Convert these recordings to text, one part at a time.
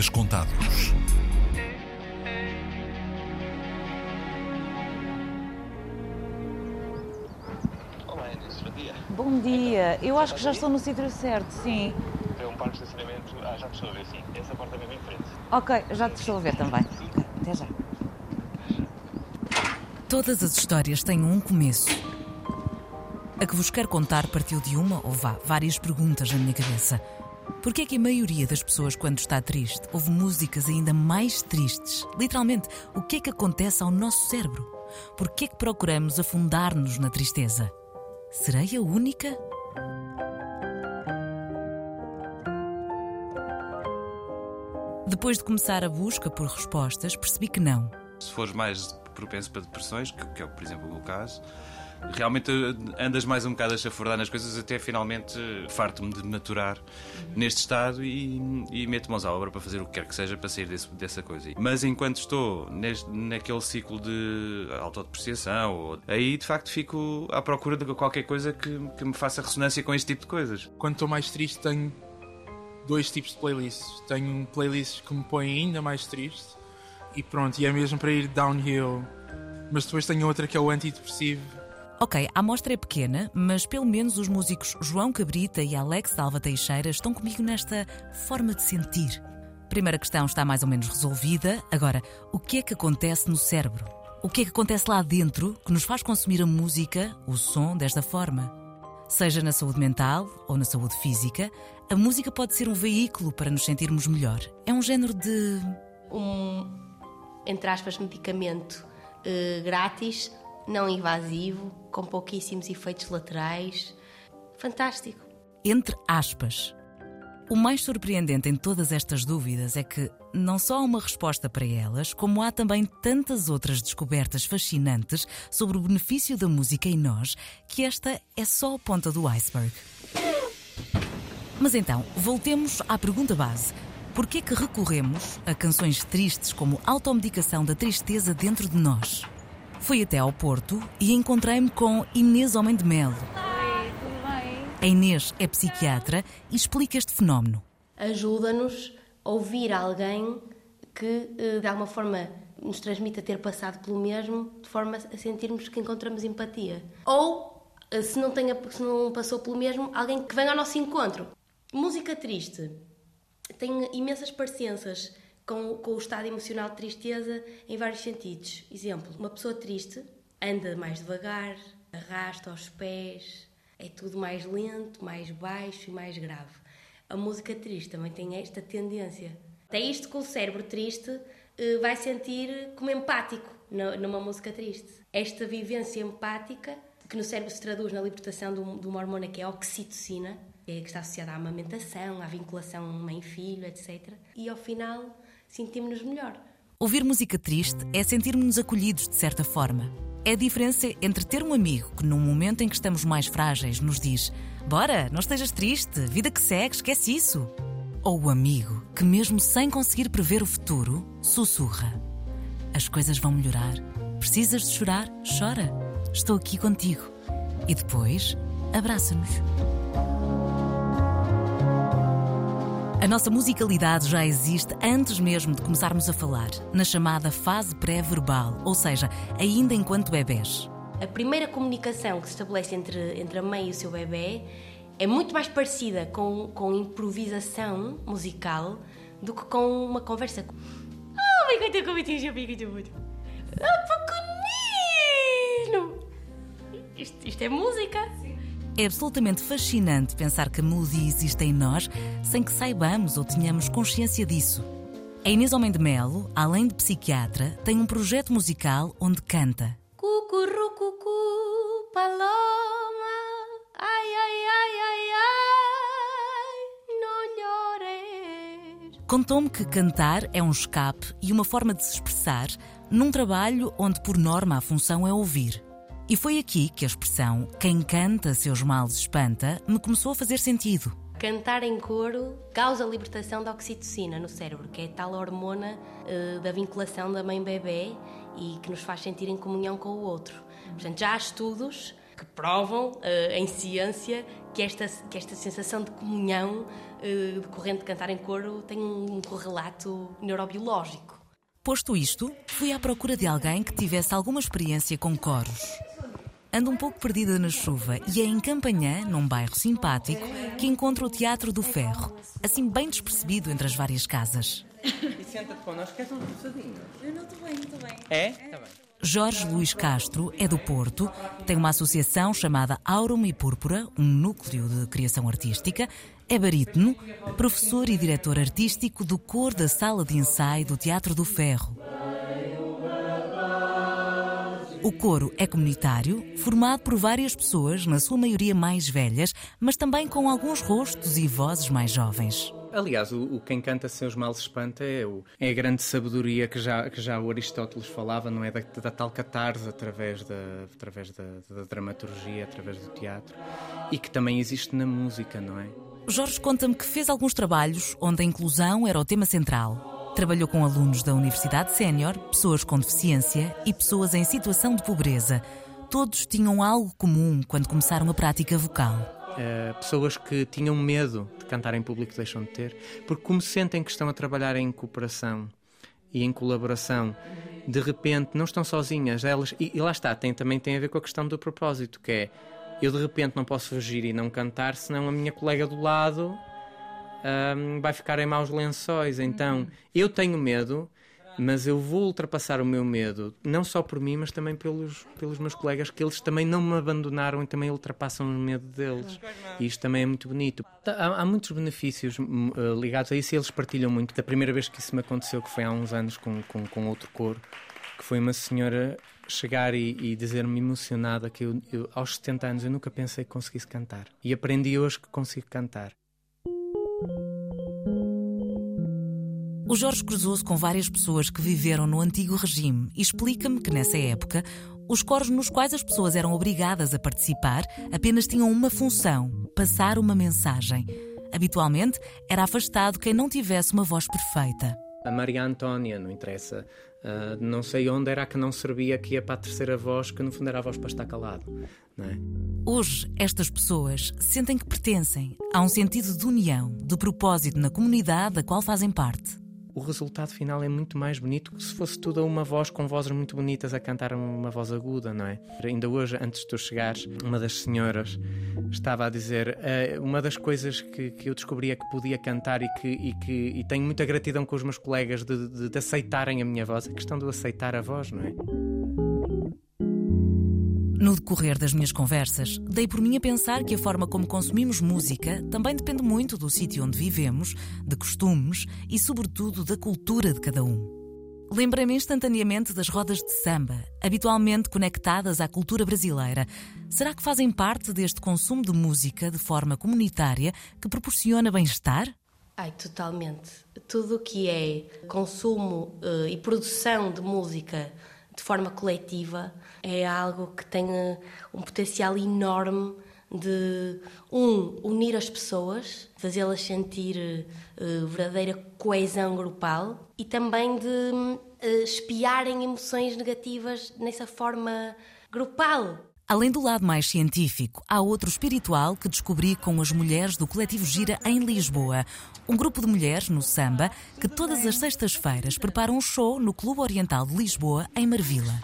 dias contados. Olá, Inês, bom dia. Bom dia. Eu acho que já estou no sítio certo, sim. É um parque de estacionamento. Ah, já te estou a ver, sim. Essa porta é mesmo em frente. Ok, já te estou a ver também. Ok, até já. Todas as histórias têm um começo. A que vos quero contar partiu de uma, ou vá, várias perguntas na minha cabeça. Porquê é que a maioria das pessoas, quando está triste, ouve músicas ainda mais tristes? Literalmente, o que é que acontece ao nosso cérebro? Porquê é que procuramos afundar-nos na tristeza? Serei a única? Depois de começar a busca por respostas, percebi que não. Se fores mais propenso para depressões, que, que é, por exemplo, o meu caso, realmente eh, andas mais um bocado a chafurdar nas coisas até finalmente eh, farto-me de maturar neste estado e, e meto mãos à obra para fazer o que quer que seja para sair desse, dessa coisa. Mas enquanto estou neste, naquele ciclo de autodepreciação, aí de facto fico à procura de qualquer coisa que, que me faça ressonância com este tipo de coisas. Quando estou mais triste, tenho dois tipos de playlists. Tenho playlists que me põem ainda mais triste e pronto, e é mesmo para ir downhill. Mas depois tenho outra que é o antidepressivo. Ok, a amostra é pequena, mas pelo menos os músicos João Cabrita e Alex Dalva Teixeira estão comigo nesta forma de sentir. Primeira questão está mais ou menos resolvida. Agora, o que é que acontece no cérebro? O que é que acontece lá dentro que nos faz consumir a música, o som, desta forma? Seja na saúde mental ou na saúde física, a música pode ser um veículo para nos sentirmos melhor. É um género de. um, entre aspas, medicamento eh, grátis, não invasivo, com pouquíssimos efeitos laterais. Fantástico. entre aspas. O mais surpreendente em todas estas dúvidas é que não só há uma resposta para elas, como há também tantas outras descobertas fascinantes sobre o benefício da música em nós, que esta é só a ponta do iceberg. Mas então, voltemos à pergunta base. Por que é que recorremos a canções tristes como automedicação da tristeza dentro de nós? Fui até ao Porto e encontrei-me com Inês Homem de Melo. A Inês é psiquiatra e explica este fenómeno. Ajuda-nos a ouvir alguém que, eh, de alguma forma, nos transmita ter passado pelo mesmo, de forma a sentirmos que encontramos empatia. Ou, eh, se não, tenha, se não passou pelo mesmo, alguém que venha ao nosso encontro. Música triste tem imensas parecenças com, com o estado emocional de tristeza em vários sentidos. Exemplo, uma pessoa triste anda mais devagar, arrasta os pés, é tudo mais lento, mais baixo e mais grave. A música triste também tem esta tendência. Até isto que o cérebro triste eh, vai sentir como empático numa música triste. Esta vivência empática, que no cérebro se traduz na libertação de um- uma hormona que é a oxitocina, que é- está associada à amamentação, à vinculação mãe-filho, etc. E ao final sentimos-nos melhor. Ouvir música triste é sentirmos-nos acolhidos de certa forma. É a diferença entre ter um amigo que, num momento em que estamos mais frágeis, nos diz: Bora, não estejas triste, vida que segue, esquece isso. Ou o amigo que, mesmo sem conseguir prever o futuro, sussurra: As coisas vão melhorar. Precisas de chorar? Chora. Estou aqui contigo. E depois, abraça-nos. A nossa musicalidade já existe antes mesmo de começarmos a falar, na chamada fase pré-verbal, ou seja, ainda enquanto bebés. A primeira comunicação que se estabelece entre, entre a mãe e o seu bebê é muito mais parecida com, com improvisação musical do que com uma conversa. Ah, vai contar como eu fico muito. Ah, pequenino! Isto, isto é música. É absolutamente fascinante pensar que a melodia existe em nós sem que saibamos ou tenhamos consciência disso. A Inês Homem de Melo, além de psiquiatra, tem um projeto musical onde canta. Paloma. Ai, ai, ai, ai, ai. Não llores. Contou-me que cantar é um escape e uma forma de se expressar num trabalho onde, por norma, a função é ouvir. E foi aqui que a expressão quem canta seus males espanta me começou a fazer sentido. Cantar em coro causa a libertação da oxitocina no cérebro, que é a tal hormona eh, da vinculação da mãe-bebê e que nos faz sentir em comunhão com o outro. Portanto, já há estudos que provam uh, em ciência que esta, que esta sensação de comunhão uh, decorrente de cantar em coro tem um correlato neurobiológico. Posto isto, fui à procura de alguém que tivesse alguma experiência com coros. Ando um pouco perdida na chuva e é em Campanhã, num bairro simpático, que encontro o Teatro do Ferro, assim bem despercebido entre as várias casas. E senta-te connosco, queres um roçadinho? Eu não estou bem, não estou bem. É? Está bem. Jorge Luís Castro é do Porto, tem uma associação chamada Aurum e Púrpura, um núcleo de criação artística, é barítono, professor e diretor artístico do cor da Sala de Ensaio do Teatro do Ferro. O coro é comunitário, formado por várias pessoas, na sua maioria mais velhas, mas também com alguns rostos e vozes mais jovens. Aliás, o, o, quem canta seus males espanta é, o, é a grande sabedoria que já, que já o Aristóteles falava, não é? Da, da tal catarse através, da, através da, da dramaturgia, através do teatro, e que também existe na música, não é? Jorge conta-me que fez alguns trabalhos onde a inclusão era o tema central. Trabalhou com alunos da Universidade Sénior, pessoas com deficiência e pessoas em situação de pobreza. Todos tinham algo comum quando começaram a prática vocal. Uh, pessoas que tinham medo de cantar em público deixam de ter, porque como sentem que estão a trabalhar em cooperação e em colaboração, de repente não estão sozinhas, elas e, e lá está, tem, também tem a ver com a questão do propósito, que é eu de repente não posso fugir e não cantar, senão a minha colega do lado um, vai ficar em maus lençóis. Então eu tenho medo mas eu vou ultrapassar o meu medo, não só por mim, mas também pelos, pelos meus colegas, que eles também não me abandonaram e também ultrapassam o medo deles. E isto também é muito bonito. Há, há muitos benefícios uh, ligados a isso e eles partilham muito. Da primeira vez que isso me aconteceu, que foi há uns anos com, com, com outro coro, que foi uma senhora chegar e, e dizer-me emocionada que eu, eu, aos 70 anos eu nunca pensei que conseguisse cantar. E aprendi hoje que consigo cantar. O Jorge cruzou-se com várias pessoas que viveram no antigo regime e explica-me que nessa época os coros nos quais as pessoas eram obrigadas a participar apenas tinham uma função: passar uma mensagem. Habitualmente era afastado quem não tivesse uma voz perfeita. A Maria Antónia, não interessa. Uh, não sei onde era que não servia que ia para a terceira voz, que no fundo era a voz para estar calado. É? Hoje, estas pessoas sentem que pertencem. Há um sentido de união, de propósito na comunidade da qual fazem parte o resultado final é muito mais bonito que se fosse tudo a uma voz com vozes muito bonitas a cantar uma voz aguda, não é? Ainda hoje, antes de tu chegares, uma das senhoras estava a dizer uh, uma das coisas que, que eu descobria que podia cantar e que, e que e tenho muita gratidão com os meus colegas de, de, de aceitarem a minha voz, a questão de aceitar a voz, não é? No decorrer das minhas conversas, dei por mim a pensar que a forma como consumimos música também depende muito do sítio onde vivemos, de costumes e, sobretudo, da cultura de cada um. Lembrei-me instantaneamente das rodas de samba, habitualmente conectadas à cultura brasileira. Será que fazem parte deste consumo de música de forma comunitária que proporciona bem-estar? Ai, totalmente. Tudo o que é consumo uh, e produção de música de forma coletiva é algo que tem eh, um potencial enorme de um unir as pessoas, fazê-las sentir uh, verdadeira coesão grupal e também de uh, espiarem emoções negativas nessa forma grupal. Além do lado mais científico, há outro espiritual que descobri com as mulheres do Coletivo Gira em Lisboa. Um grupo de mulheres no samba que todas as sextas-feiras preparam um show no Clube Oriental de Lisboa, em Marvila.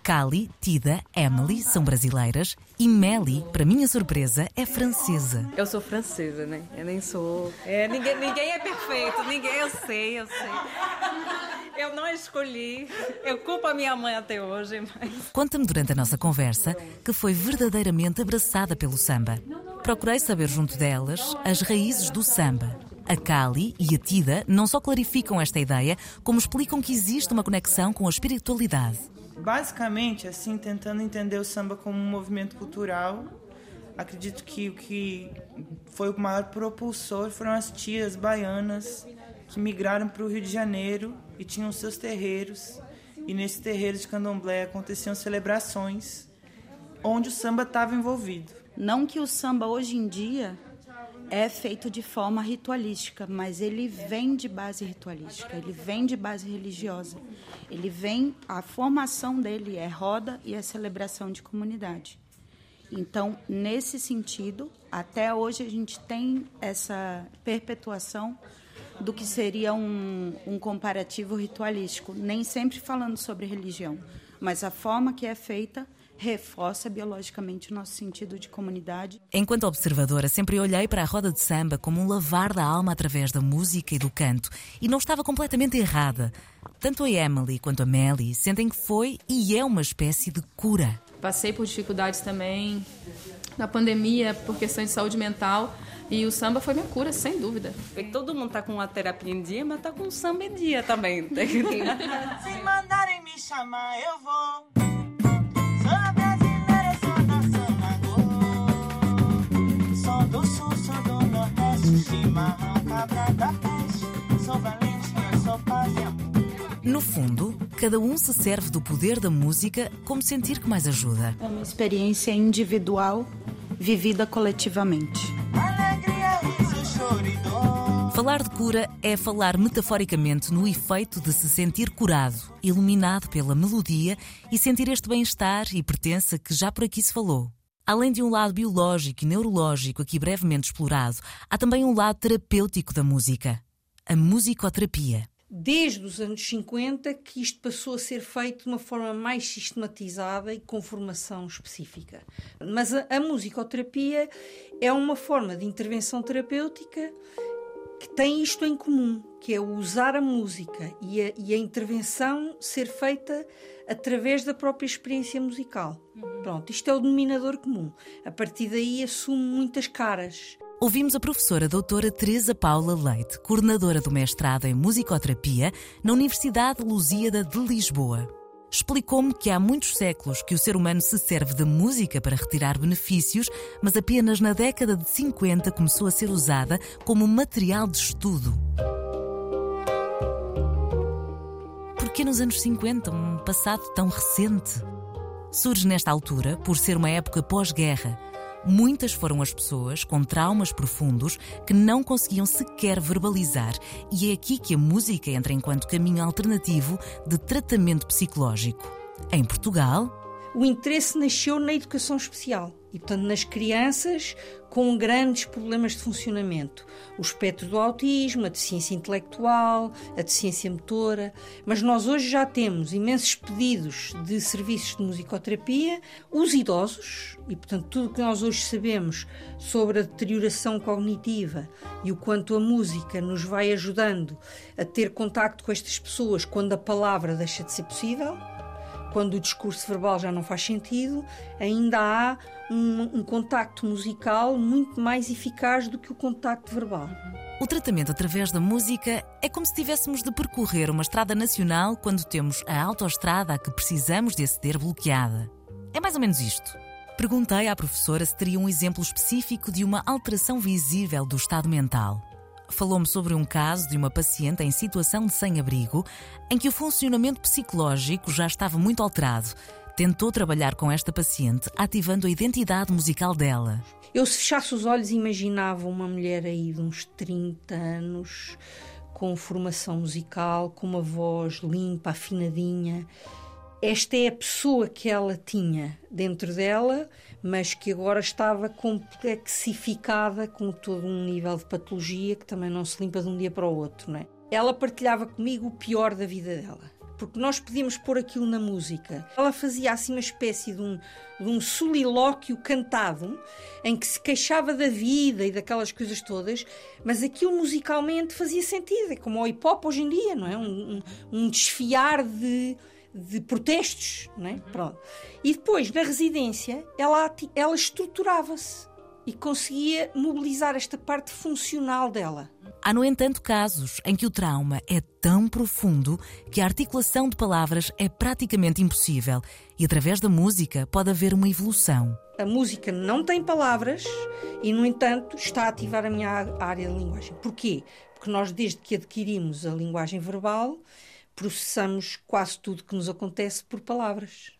Cali, Tida, Emily são brasileiras e Melly, para minha surpresa, é francesa. Eu sou francesa, né? Eu nem sou. É, ninguém, ninguém é perfeito, ninguém, eu sei, eu sei. Eu não escolhi. Eu culpo a minha mãe até hoje. Mas... Conta-me durante a nossa conversa que foi verdadeiramente abraçada pelo samba. Procurei saber junto delas as raízes do samba. A Kali e a Tida não só clarificam esta ideia, como explicam que existe uma conexão com a espiritualidade basicamente, assim, tentando entender o samba como um movimento cultural, acredito que o que foi o maior propulsor foram as tias baianas que migraram para o Rio de Janeiro e tinham seus terreiros. E nesse terreiro de candomblé aconteciam celebrações onde o samba estava envolvido. Não que o samba hoje em dia é feito de forma ritualística, mas ele vem de base ritualística, ele vem de base religiosa. Ele vem, a formação dele é roda e é celebração de comunidade. Então, nesse sentido, até hoje a gente tem essa perpetuação do que seria um, um comparativo ritualístico, nem sempre falando sobre religião, mas a forma que é feita reforça biologicamente o nosso sentido de comunidade. Enquanto observadora, sempre olhei para a roda de samba como um lavar da alma através da música e do canto, e não estava completamente errada. Tanto a Emily quanto a Melly sentem que foi e é uma espécie de cura. Passei por dificuldades também na pandemia por questões de saúde mental. E o samba foi minha cura, sem dúvida. Todo mundo tá com uma terapia em dia, mas tá com o samba em dia também. Se mandarem me chamar, eu vou. Sou a brasileira, sou da. Sou do sul, sou do nordeste. Chimarrão, cabra da peste. Sou valentia, sou paz e amor. No fundo, cada um se serve do poder da música como sentir que mais ajuda. É uma experiência individual vivida coletivamente. Falar de cura é falar metaforicamente no efeito de se sentir curado, iluminado pela melodia e sentir este bem-estar e pertença que já por aqui se falou. Além de um lado biológico e neurológico aqui brevemente explorado, há também um lado terapêutico da música. A musicoterapia. Desde os anos 50 que isto passou a ser feito de uma forma mais sistematizada e com formação específica. Mas a, a musicoterapia é uma forma de intervenção terapêutica que tem isto em comum, que é usar a música e a, e a intervenção ser feita através da própria experiência musical. Pronto, isto é o denominador comum. A partir daí assume muitas caras. Ouvimos a professora doutora Teresa Paula Leite, coordenadora do mestrado em musicoterapia na Universidade Lusíada de Lisboa. Explicou-me que há muitos séculos que o ser humano se serve da música para retirar benefícios, mas apenas na década de 50 começou a ser usada como material de estudo. Que nos anos 50, um passado tão recente? Surge nesta altura por ser uma época pós-guerra. Muitas foram as pessoas com traumas profundos que não conseguiam sequer verbalizar, e é aqui que a música entra enquanto caminho alternativo de tratamento psicológico. Em Portugal, O interesse nasceu na educação especial e, portanto, nas crianças com grandes problemas de funcionamento. O espectro do autismo, a deficiência intelectual, a deficiência motora. Mas nós hoje já temos imensos pedidos de serviços de musicoterapia, os idosos, e, portanto, tudo o que nós hoje sabemos sobre a deterioração cognitiva e o quanto a música nos vai ajudando a ter contacto com estas pessoas quando a palavra deixa de ser possível quando o discurso verbal já não faz sentido, ainda há um, um contacto musical muito mais eficaz do que o contacto verbal. o tratamento através da música é como se tivéssemos de percorrer uma estrada nacional quando temos a autoestrada a que precisamos de aceder bloqueada. É mais ou menos isto. Perguntei à professora se teria um exemplo específico de uma alteração visível do estado mental. Falou-me sobre um caso de uma paciente em situação de sem-abrigo em que o funcionamento psicológico já estava muito alterado. Tentou trabalhar com esta paciente, ativando a identidade musical dela. Eu, se fechasse os olhos, imaginava uma mulher aí de uns 30 anos, com formação musical, com uma voz limpa, afinadinha. Esta é a pessoa que ela tinha dentro dela, mas que agora estava complexificada com todo um nível de patologia que também não se limpa de um dia para o outro, não é? Ela partilhava comigo o pior da vida dela. Porque nós podíamos pôr aquilo na música. Ela fazia assim uma espécie de um, de um solilóquio cantado em que se queixava da vida e daquelas coisas todas, mas aquilo musicalmente fazia sentido. É como o hip hop hoje em dia, não é? Um, um, um desfiar de, de protestos, não é? Pronto. E depois, na residência, ela, ela estruturava-se e conseguia mobilizar esta parte funcional dela. Há, no entanto, casos em que o trauma é tão profundo que a articulação de palavras é praticamente impossível e, através da música, pode haver uma evolução. A música não tem palavras e, no entanto, está a ativar a minha área de linguagem. Porquê? Porque nós, desde que adquirimos a linguagem verbal, processamos quase tudo que nos acontece por palavras.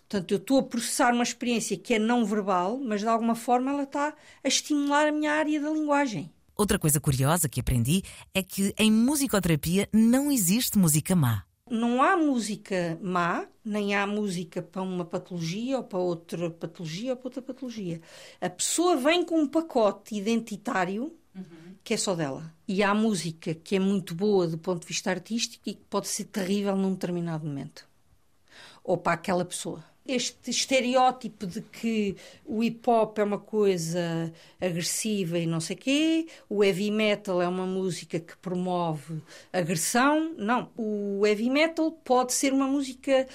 Portanto, eu estou a processar uma experiência que é não verbal, mas de alguma forma ela está a estimular a minha área da linguagem. Outra coisa curiosa que aprendi é que em musicoterapia não existe música má. Não há música má, nem há música para uma patologia ou para outra patologia ou para outra patologia. A pessoa vem com um pacote identitário que é só dela. E há música que é muito boa do ponto de vista artístico e que pode ser terrível num determinado momento. Ou para aquela pessoa. Este estereótipo de que o hip hop é uma coisa agressiva e não sei quê, o heavy metal é uma música que promove agressão. Não, o heavy metal pode ser uma música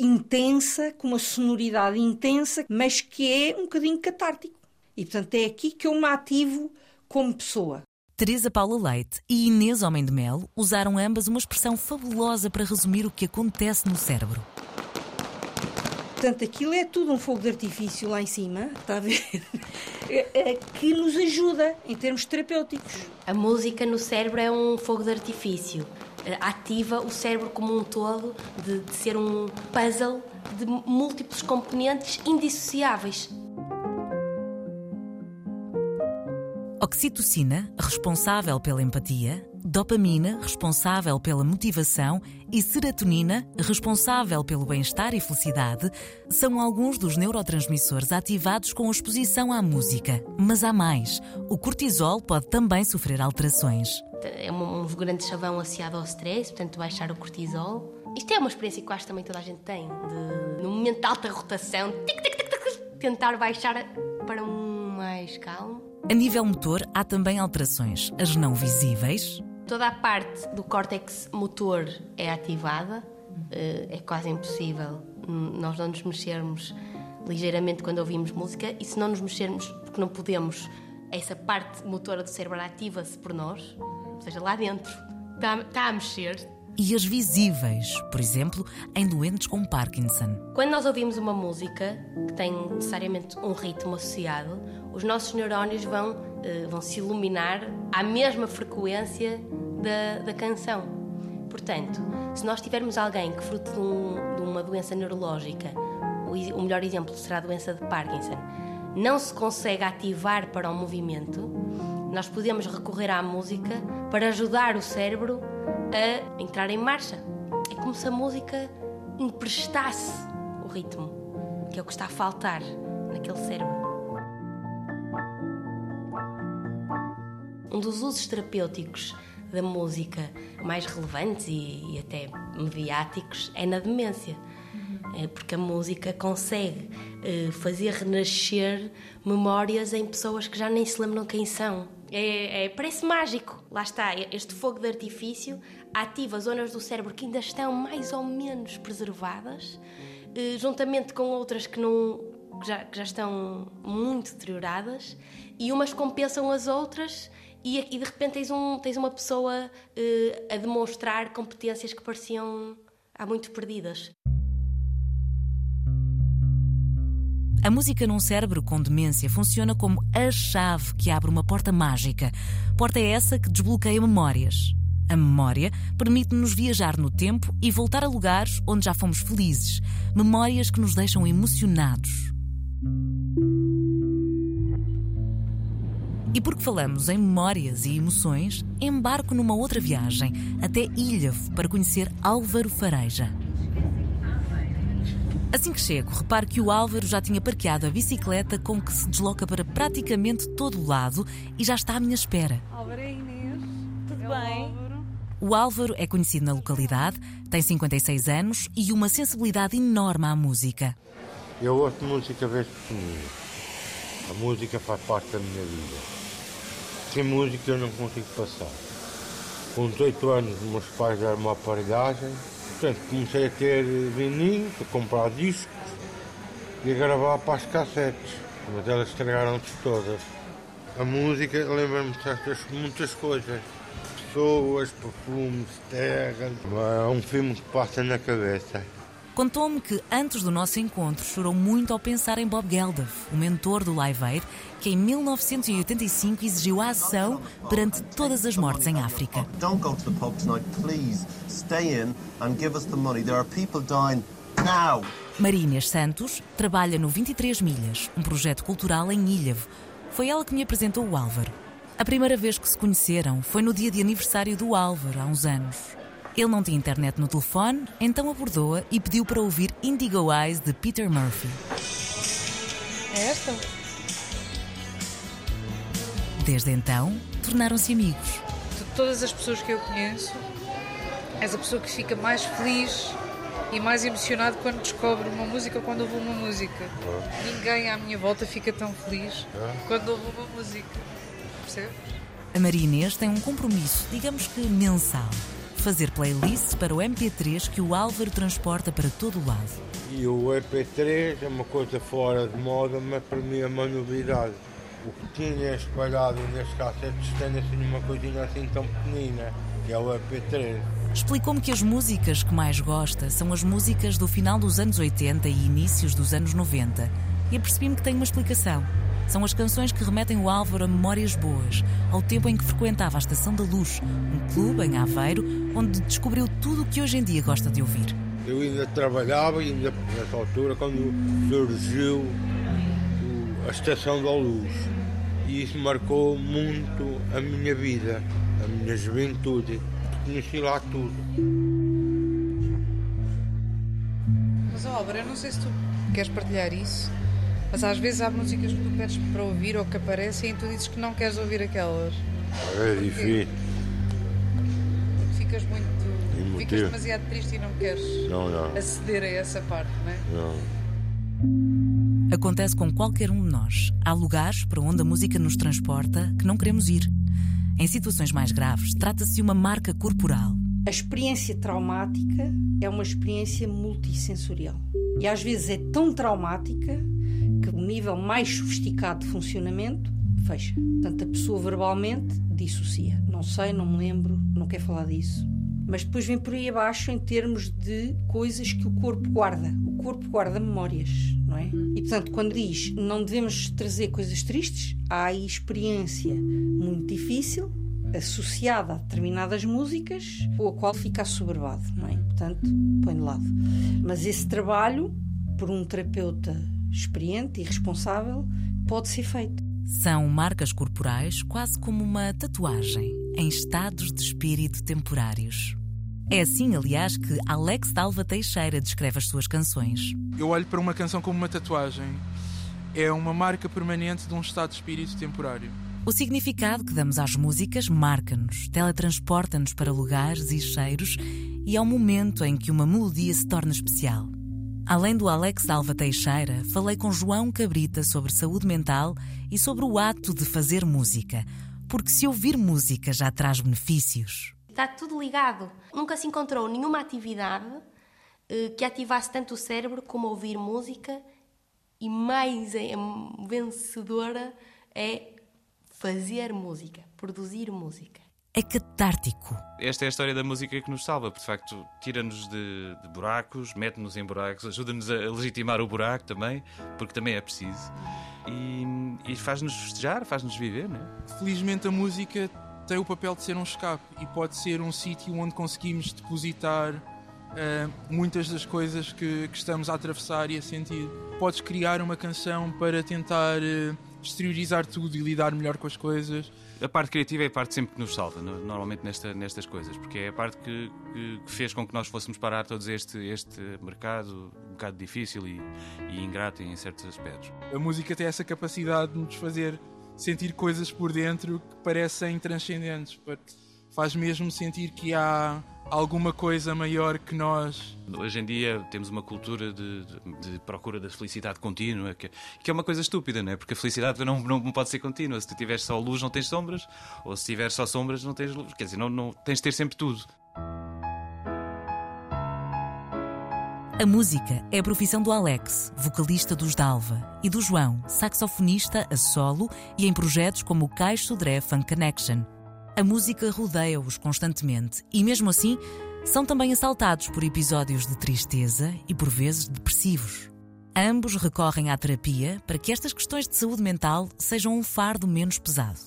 intensa, com uma sonoridade intensa, mas que é um bocadinho catártico. E portanto é aqui que eu me ativo como pessoa. Teresa Paula Leite e Inês Homem de Melo usaram ambas uma expressão fabulosa para resumir o que acontece no cérebro. Portanto, aquilo é tudo um fogo de artifício lá em cima, está a ver? É- é que nos ajuda em termos terapêuticos. A música no cérebro é um fogo de artifício. Ativa o cérebro como um todo de, de ser um puzzle de múltiplos componentes indissociáveis. Oxitocina, responsável pela empatia, dopamina, responsável pela motivação, e serotonina, responsável pelo bem-estar e felicidade, são alguns dos neurotransmissores ativados com a exposição à música. Mas há mais. O cortisol pode também sofrer alterações. É um, grande chavão associado ao stress, portanto, baixar o cortisol. Isto é uma experiência que que também toda a gente tem, de, no momento de alta rotação, tic, tic, tic, tentar baixar para um mais calmo. A nível motor, há também alterações. As não visíveis, Toda a parte do córtex motor é ativada, eh, é quase impossível nós não nos mexermos ligeiramente quando ouvimos música e se não nos mexermos porque não podemos, essa parte motora do cérebro ativa-se por nós, ou seja, lá dentro, está, está a mexer. E as visíveis, por exemplo, em doentes com Parkinson. Quando nós ouvimos uma música que tem necessariamente um ritmo associado, os nossos neurónios vão, eh, vão se iluminar à mesma frequência da, da canção. Portanto, se nós tivermos alguém que, fruto de, um- de uma doença neurológica, o, melhor exemplo será a doença de Parkinson, não se consegue ativar para o movimento, nós podemos recorrer à música para ajudar o cérebro a entrar em marcha. É como se a música emprestasse o ritmo, que é o que está a faltar naquele cérebro. Um dos usos terapêuticos da música mais relevantes e, e até mediáticos é na demência. É porque a música consegue eh, fazer renascer memórias em pessoas que já nem se lembram quem são. É, é- parece mágico. Lá está, este fogo de artifício ativa zonas do cérebro que ainda estão mais ou menos preservadas, eh, juntamente com outras que, não, que, já, que já estão muito deterioradas, e umas compensam as outras, e, e de repente tens, um, tens uma pessoa eh, a demonstrar competências que pareciam há muito perdidas. A música num cérebro com demência funciona como a chave que abre uma porta mágica. Porta essa que desbloqueia memórias. A memória permite-nos viajar no tempo e voltar a lugares onde já fomos felizes. Memórias que nos deixam emocionados. E porque falamos em memórias e emoções, embarco numa outra viagem até Ilhavo para conhecer Álvaro Fareja. Assim que chego, reparo que o Álvaro já tinha parqueado a bicicleta com que se desloca para praticamente todo o lado e já está à minha espera. Álvaro é Inês. Tudo bem? O Álvaro é conhecido na localidade, tem 56 anos e uma sensibilidade enorme à música. Eu ouço música vez por semana. A música faz parte da minha vida. Sem música eu não consigo passar. Com 18 anos, meus pais deram uma aparelhagem. Portanto, comecei a ter vinil, a comprar discos e a gravar para as cassetes. Mas elas estragaram-se todas. A música lembra-me de certas, muitas coisas. Pessoas, perfumes, terras. É um filme que passa na cabeça. Contou-me que antes do nosso encontro chorou muito ao pensar em Bob Geldof, o mentor do Live Aid, que em 1985 exigiu a ação perante todas as mortes em África. Don't go to the pub tonight, please. Stay in and give us the money. There are people dying Now. Marinhas Santos trabalha no 23 Milhas, um projeto cultural em Ilhavo. Foi ela que me apresentou o Álvaro. A primeira vez que se conheceram foi no dia de aniversário do Álvaro, há uns anos. Ele não tinha internet no telefone, então abordou-a e pediu para ouvir Indigo Eyes de Peter Murphy. É esta? Desde então, tornaram-se amigos. De todas as pessoas que eu conheço, és a pessoa que fica mais feliz e mais emocionado quando descobre uma música ou quando ouve uma música. Ninguém à minha volta fica tão feliz quando ouve uma música. Percebes? A Maria Inês tem um compromisso, digamos que mensal. Fazer playlists para o MP3 que o Álvaro transporta para todo o lado. E o EP3 é uma coisa fora de moda, mas para mim é uma novidade. O que tinha espalhado nas cassetes tem assim uma coisinha assim tão pequenina, que é o EP3. Explicou-me que as músicas que mais gosta são as músicas do final dos anos 80 e inícios dos anos 90. E apercebi-me que tem uma explicação. São as canções que remetem o Álvaro a memórias boas, ao tempo em que frequentava a Estação da Luz, um clube em Aveiro, onde descobriu tudo o que hoje em dia gosta de ouvir. Eu ainda trabalhava, ainda nessa altura, quando surgiu a Estação da Luz. E isso marcou muito a minha vida, a minha juventude. Conheci lá tudo. Mas, Álvaro, eu não sei se tu queres partilhar isso, mas às vezes há músicas que tu pedes para ouvir ou que aparecem e tu dizes que não queres ouvir aquelas. É difícil. Porque ficas muito. Emotivo. Ficas demasiado triste e não queres Não, não. aceder a essa parte, não é? Não. Acontece com qualquer um de nós. Há lugares para onde a música nos transporta que não queremos ir. Em situações mais graves, trata-se de uma marca corporal. A experiência traumática é uma experiência multissensorial. E às vezes é tão traumática o nível mais sofisticado de funcionamento fecha. Portanto, a pessoa verbalmente dissocia. Não sei, não me lembro, não quero falar disso. Mas depois vem por aí abaixo em termos de coisas que o corpo guarda. O corpo guarda memórias, não é? E portanto, quando diz não devemos trazer coisas tristes, há aí experiência muito difícil associada a determinadas músicas com a qual fica assoberbado, não é? Portanto, põe de lado. Mas esse trabalho, por um terapeuta experiente e responsável, pode ser feito. São marcas corporais quase como uma tatuagem, em estados de espírito temporários. É assim, aliás, que Alex Dalva Teixeira descreve as suas canções. Eu olho para uma canção como uma tatuagem. É uma marca permanente de um estado de espírito temporário. O significado que damos às músicas marca-nos, teletransporta-nos para lugares e cheiros e ao momento em que uma melodia se torna especial. Além do Alex Alva Teixeira, falei com João Cabrita sobre saúde mental e sobre o ato de fazer música, porque se ouvir música já traz benefícios. Está tudo ligado. Nunca se encontrou nenhuma atividade eh, que ativasse tanto o cérebro como ouvir música e mais é, vencedora é fazer música, produzir música. É catártico. Esta é a história da música que nos salva, porque de facto tira-nos de, de buracos, mete-nos em buracos, ajuda-nos a legitimar o buraco também, porque também é preciso. E, e faz-nos festejar, faz-nos viver, não é? Felizmente a música tem o papel de ser um escape e pode ser um sítio onde conseguimos depositar eh, muitas das coisas que, que estamos a atravessar e a sentir. Podes criar uma canção para tentar eh, exteriorizar tudo e lidar melhor com as coisas. A parte criativa é a parte sempre que nos salva, no- normalmente nesta, nestas coisas, porque é a parte que, que- que fez com que nós fôssemos parar todos este, este mercado um bocado difícil e, e ingrato em certos aspectos. A música tem essa capacidade de nos fazer sentir coisas por dentro que parecem transcendentes. Faz mesmo sentir que há alguma coisa maior que nós. Hoje em dia temos uma cultura de, de- de procura da felicidade contínua, que, que é uma coisa estúpida, não é? Porque a felicidade não, não pode ser contínua. Se tu tiveres só luz, não tens sombras, ou se tiveres só sombras, não tens luz. Quer dizer, não, não, tens de ter sempre tudo. A música é a profissão do Alex, vocalista dos Dalva, e do João, saxofonista a solo e em projetos como o Caixo Sodré Funk Connection. A música rodeia-os constantemente e, mesmo assim, são também assaltados por episódios de tristeza e, por vezes, depressivos. Ambos recorrem à terapia para que estas questões de saúde mental sejam um fardo menos pesado.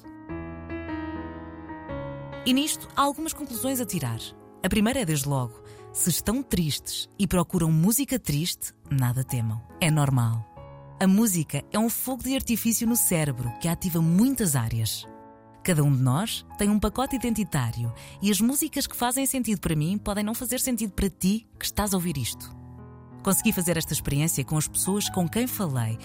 E nisto há algumas conclusões a tirar. A primeira é, desde logo, Se estão tristes e procuram música triste, nada temam. É normal. A música é um fogo de artifício no cérebro que ativa muitas áreas. Cada um de nós tem um pacote identitário e as músicas que fazem sentido para mim podem não fazer sentido para ti que estás a ouvir isto. Consegui fazer esta experiência com as pessoas com quem falei.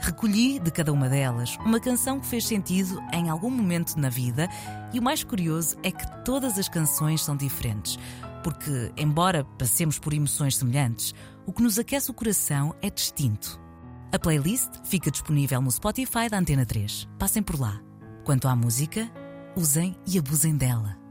Recolhi de cada uma delas uma canção que fez sentido em algum momento na vida e o mais curioso é que todas as canções são diferentes, porque, embora passemos por emoções semelhantes, o que nos aquece o coração é distinto. A playlist fica disponível no Spotify da Antena 3. Passem por lá. Quanto à música, usem e abusem dela.